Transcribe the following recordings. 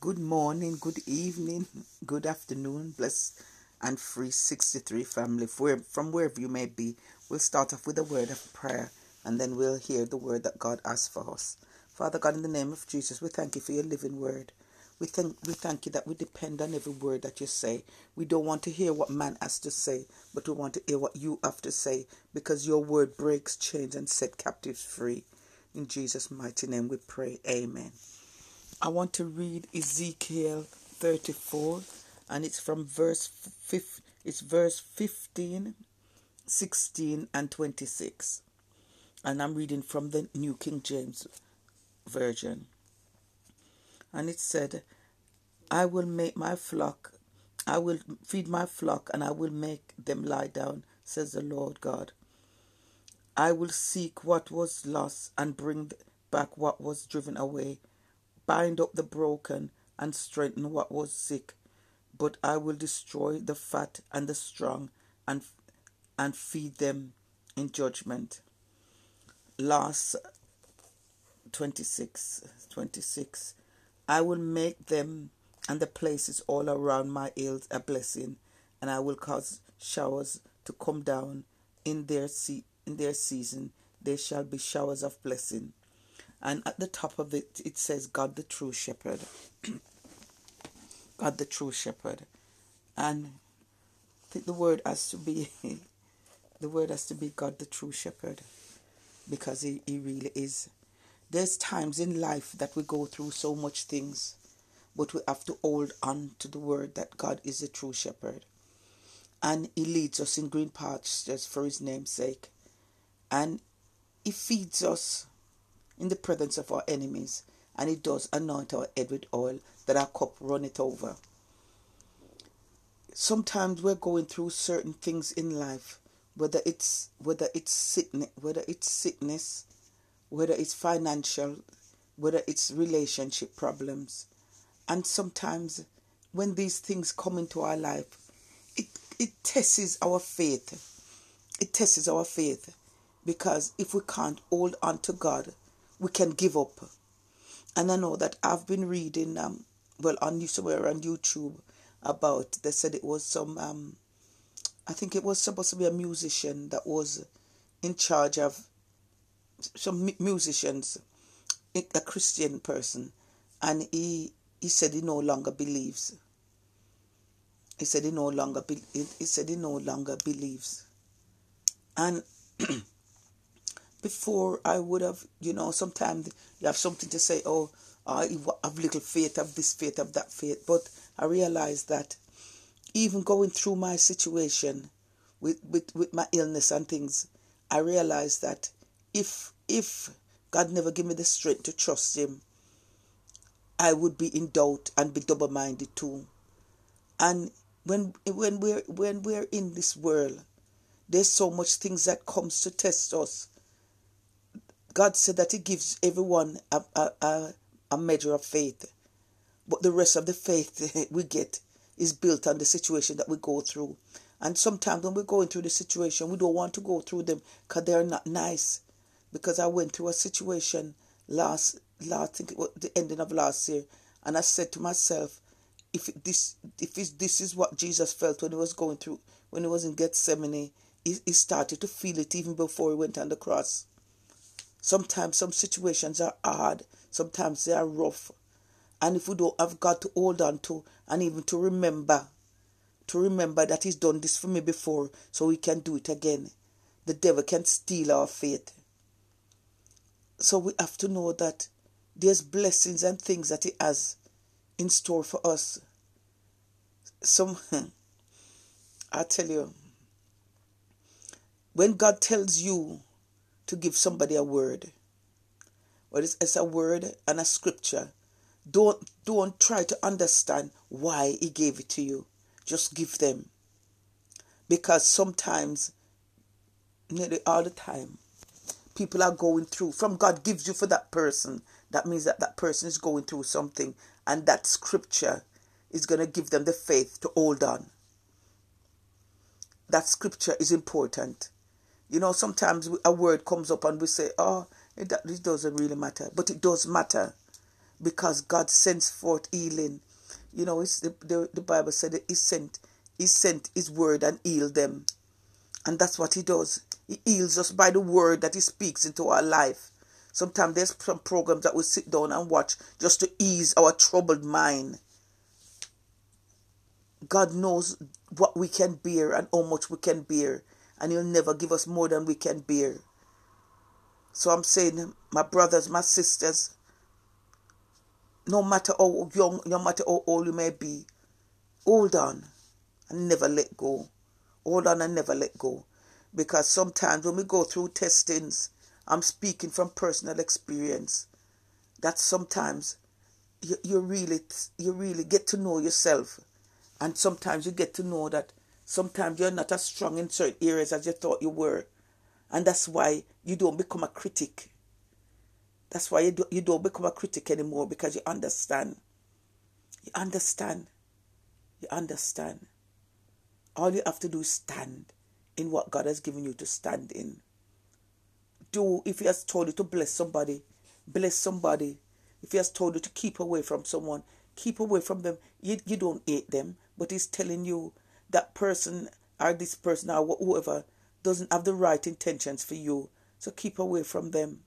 Good morning, good evening, good afternoon, blessed and free 63 family, from wherever you may be. We'll start off with a word of prayer and then we'll hear the word that God has for us. Father God, in the name of Jesus, we thank you for your living word. We thank, we thank you that we depend on every word that you say. We don't want to hear what man has to say, but we want to hear what you have to say because your word breaks chains and set captives free. In Jesus' mighty name we pray. Amen. I want to read Ezekiel 34 and it's from verse 5 it's verse 15 16 and 26 and I'm reading from the New King James version. And it said I will make my flock I will feed my flock and I will make them lie down says the Lord God. I will seek what was lost and bring back what was driven away bind up the broken, and strengthen what was sick. But I will destroy the fat and the strong, and and feed them in judgment. Last 26, 26. I will make them and the places all around my hills a blessing, and I will cause showers to come down in their se- in their season. There shall be showers of blessing and at the top of it it says God the true shepherd. God the true shepherd. And I think the word has to be the word has to be God the true shepherd. Because he, he really is. There's times in life that we go through so much things, but we have to hold on to the word that God is the true shepherd. And he leads us in green pastures for his name's sake. And he feeds us in the presence of our enemies, and it does anoint our head with oil, that our cup runneth over. Sometimes we're going through certain things in life, whether it's whether it's sickness, whether it's sickness, whether it's financial, whether it's relationship problems, and sometimes when these things come into our life, it it tests our faith. It tests our faith because if we can't hold on to God, we can give up. And I know that I've been reading, um, well, on somewhere on YouTube about, they said it was some, um, I think it was supposed to be a musician that was in charge of some musicians, a Christian person, and he he said he no longer believes. He said he no longer be, he said he no longer believes, and before I would have, you know, sometimes you have something to say, oh, I have little faith, I have this faith, I have that faith. But I realized that even going through my situation with, with, with my illness and things, I realized that if if God never gave me the strength to trust Him, I would be in doubt and be double minded too. And when when we're when we're in this world, there's so much things that comes to test us God said that He gives everyone a, a, a, a measure of faith. But the rest of the faith we get is built on the situation that we go through. And sometimes when we're going through the situation, we don't want to go through them because they're not nice. Because I went through a situation last, last I think it was the ending of last year, and I said to myself, if this, if this is what Jesus felt when he was going through, when he was in Gethsemane, he, he started to feel it even before he went on the cross. Sometimes some situations are hard, sometimes they are rough. And if we don't have God to hold on to and even to remember, to remember that He's done this for me before, so we can do it again, the devil can steal our faith. So we have to know that there's blessings and things that He has in store for us. Some, I tell you, when God tells you to give somebody a word. Well, it's, it's a word and a scripture. Don't don't try to understand why he gave it to you. Just give them. Because sometimes, nearly all the time, people are going through. From God gives you for that person. That means that that person is going through something, and that scripture is going to give them the faith to hold on. That scripture is important. You know, sometimes a word comes up and we say, oh, it, it doesn't really matter. But it does matter because God sends forth healing. You know, it's the, the, the Bible said that He sent He sent His word and healed them. And that's what He does. He heals us by the word that He speaks into our life. Sometimes there's some programs that we sit down and watch just to ease our troubled mind. God knows what we can bear and how much we can bear, and He'll never give us more than we can bear. So I'm saying, my brothers, my sisters, no matter how young, no matter how old you may be, hold on and never let go. Hold on and never let go. Because sometimes when we go through testings, I'm speaking from personal experience, that sometimes you, you really you really get to know yourself. And sometimes you get to know that sometimes you're not as strong in certain areas as you thought you were. And that's why you don't become a critic that's why you, do, you don't become a critic anymore because you understand. You understand. You understand. All you have to do is stand in what God has given you to stand in. Do, if He has told you to bless somebody, bless somebody. If He has told you to keep away from someone, keep away from them. You, you don't hate them, but He's telling you that person or this person or whoever doesn't have the right intentions for you. So keep away from them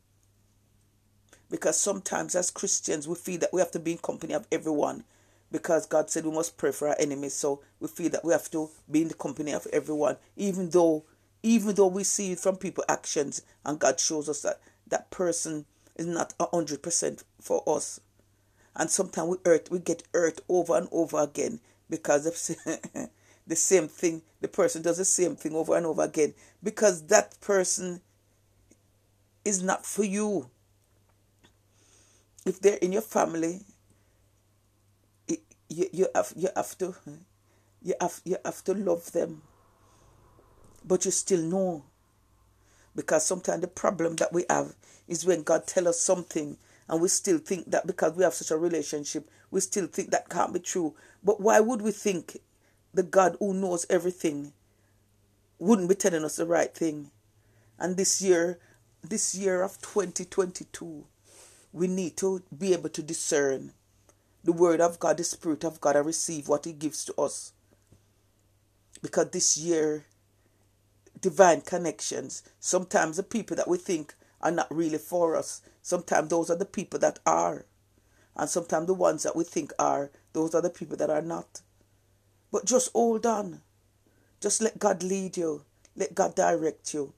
because sometimes as Christians we feel that we have to be in company of everyone because God said we must pray for our enemies. So we feel that we have to be in the company of everyone, even though even though we see it from people actions and God shows us that that person is not hundred percent for us. And sometimes we hurt we get hurt over and over again because of the same thing the person does the same thing over and over again because that person is not for you if they're in your family, you, you have you have to you have you have to love them. But you still know. Because sometimes the problem that we have is when God tell us something and we still think that because we have such a relationship, we still think that can't be true. But why would we think the God who knows everything wouldn't be telling us the right thing? And this year, this year of 2022, we need to be able to discern the Word of God, the Spirit of God, and receive what He gives to us. Because this year, divine connections, sometimes the people that we think are not really for us, sometimes those are the people that are. And sometimes the ones that we think are, those are the people that are not. But just hold on. Just let God lead you. Let God direct you.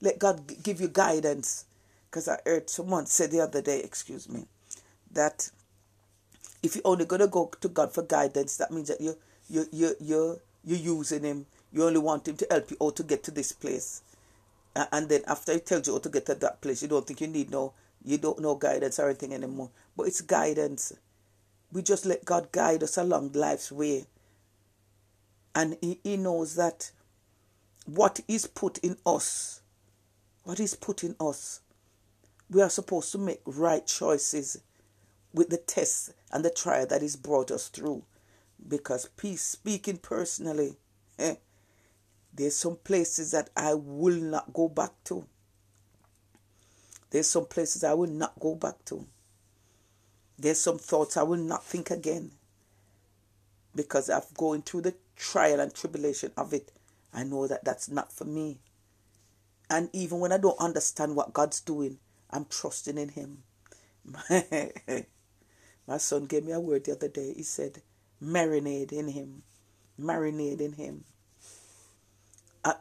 Let God give you guidance because I heard someone say the other day, excuse me, that if you're only gonna go to God for guidance, that means that you you you you you're using Him. You only want Him to help you out to get to this place, and then after He tells you how to get to that place, you don't think you need no you don't know guidance or anything anymore. But it's guidance. We just let God guide us along life's way, and He, he knows that what is put in us, what is put in us we are supposed to make right choices with the test and the trial that is brought us through. Because peace speaking personally, eh, there's some places that I will not go back to. There's some places I will not go back to. There's some thoughts I will not think again. Because I've going through the trial and tribulation of it. I know that that's not for me. And even when I don't understand what God's doing, I'm trusting in Him. My son gave me a word the other day. He said, marinate in Him. Marinate in Him. I,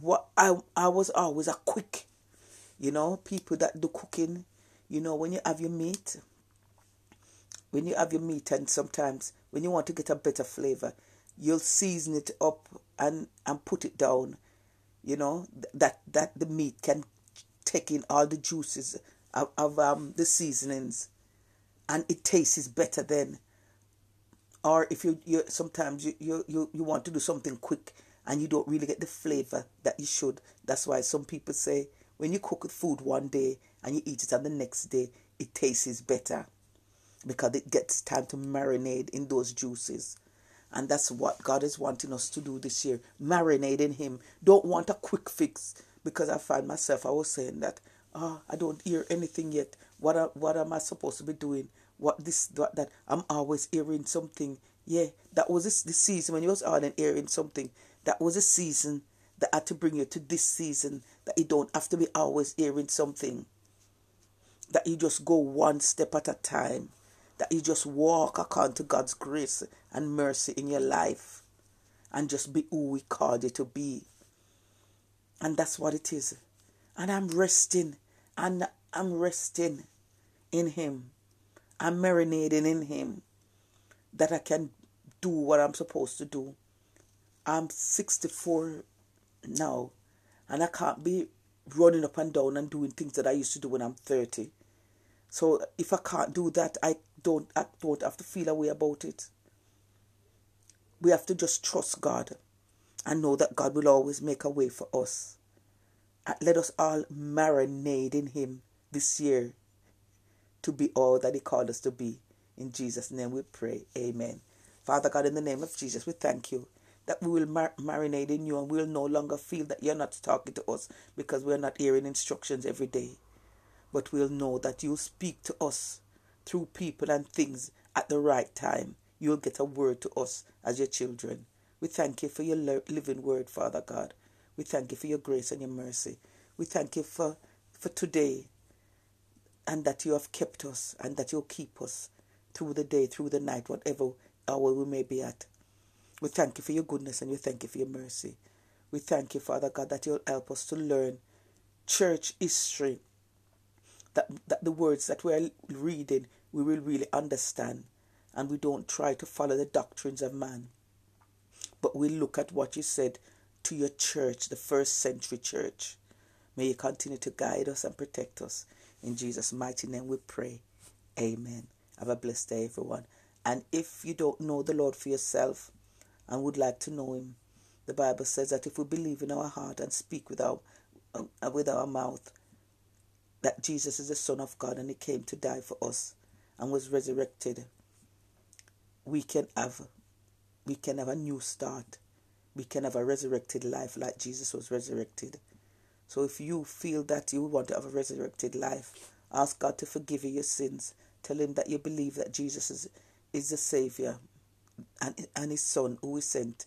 what I, I was always a quick, you know, people that do cooking, you know, when you have your meat, when you have your meat and sometimes when you want to get a better flavor, you'll season it up and, and put it down, you know, that, that the meat can take in all the juices of, of um, the seasonings. And it tastes better then. Or if you, you sometimes you, you, you, you want to do something quick and you don't really get the flavor that you should. That's why some people say when you cook food one day and you eat it on the next day it tastes better because it gets time to marinate in those juices and that's what God is wanting us to do this year marinate in him don't want a quick fix because I find myself, I was saying that, oh, I don't hear anything yet. What, are, what am I supposed to be doing? what this what that I'm always hearing something. Yeah, that was this the season when you was on and hearing something. That was a season that had to bring you to this season that you don't have to be always hearing something. That you just go one step at a time. That you just walk according to God's grace and mercy in your life. And just be who He called you to be. And that's what it is. And I'm resting. And I'm resting in Him. I'm marinating in Him. That I can do what I'm supposed to do. I'm 64 now. And I can't be running up and down and doing things that I used to do when I'm 30. So if I can't do that, I don't I don't have to feel a way about it. We have to just trust God and know that God will always make a way for us. Uh, let us all marinate in Him this year to be all that He called us to be. In Jesus' name we pray. Amen. Father God, in the name of Jesus, we thank you that we will mar- marinate in you and we'll no longer feel that you're not talking to us because we're not hearing instructions every day. But we'll know that you'll speak to us through people and things at the right time. You'll get a word to us as your children. We thank you for your living word, Father God. We thank you for your grace and your mercy. We thank you for, for today and that you have kept us and that you'll keep us through the day, through the night, whatever hour we may be at. We thank you for your goodness and we thank you for your mercy. We thank you, Father God, that you'll help us to learn church history, that, that the words that we're reading we will really understand and we don't try to follow the doctrines of man. But we look at what you said to your church, the first century church. May you continue to guide us and protect us. In Jesus' mighty name we pray. Amen. Have a blessed day, everyone. And if you don't know the Lord for yourself and would like to know Him, the Bible says that if we believe in our heart and speak with our, uh, with our mouth that Jesus is the Son of God and He came to die for us and was resurrected, we can have we can have a new start. We can have a resurrected life like Jesus was resurrected. So if you feel that you want to have a resurrected life, ask God to forgive you your sins. Tell him that you believe that Jesus is is the Savior and, and his Son who is sent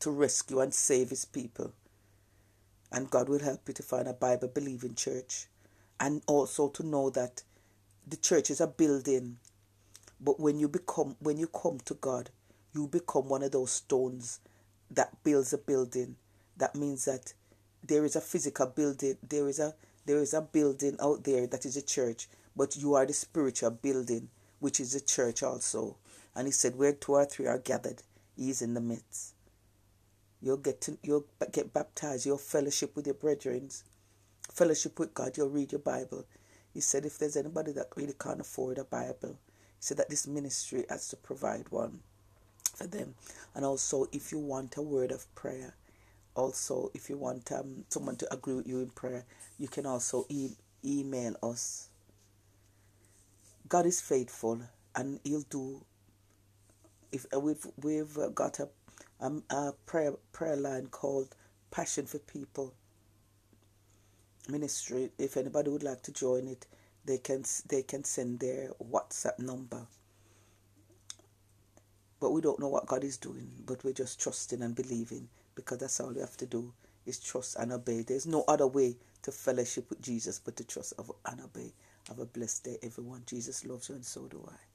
to rescue and save his people. And God will help you to find a Bible believing church. And also to know that the church is a building. But when you become when you come to God, you become one of those stones that builds a building. That means that there is a physical building, there is a there is a building out there that is a church, but you are the spiritual building, which is a church also. And he said, Where two or three are gathered, he is in the midst. You'll get to you'll get baptized, you'll fellowship with your brethren, fellowship with God, you'll read your Bible. He said if there's anybody that really can't afford a Bible, he said that this ministry has to provide one for them. And also if you want a word of prayer, also if you want um, someone to agree with you in prayer, you can also e- email us. God is faithful and he'll do if uh, we've we've uh, got a a prayer prayer line called Passion for People ministry. If anybody would like to join it, they can they can send their WhatsApp number. But we don't know what God is doing, but we're just trusting and believing because that's all we have to do is trust and obey. There's no other way to fellowship with Jesus but to trust and obey. Have a blessed day, everyone. Jesus loves you, and so do I.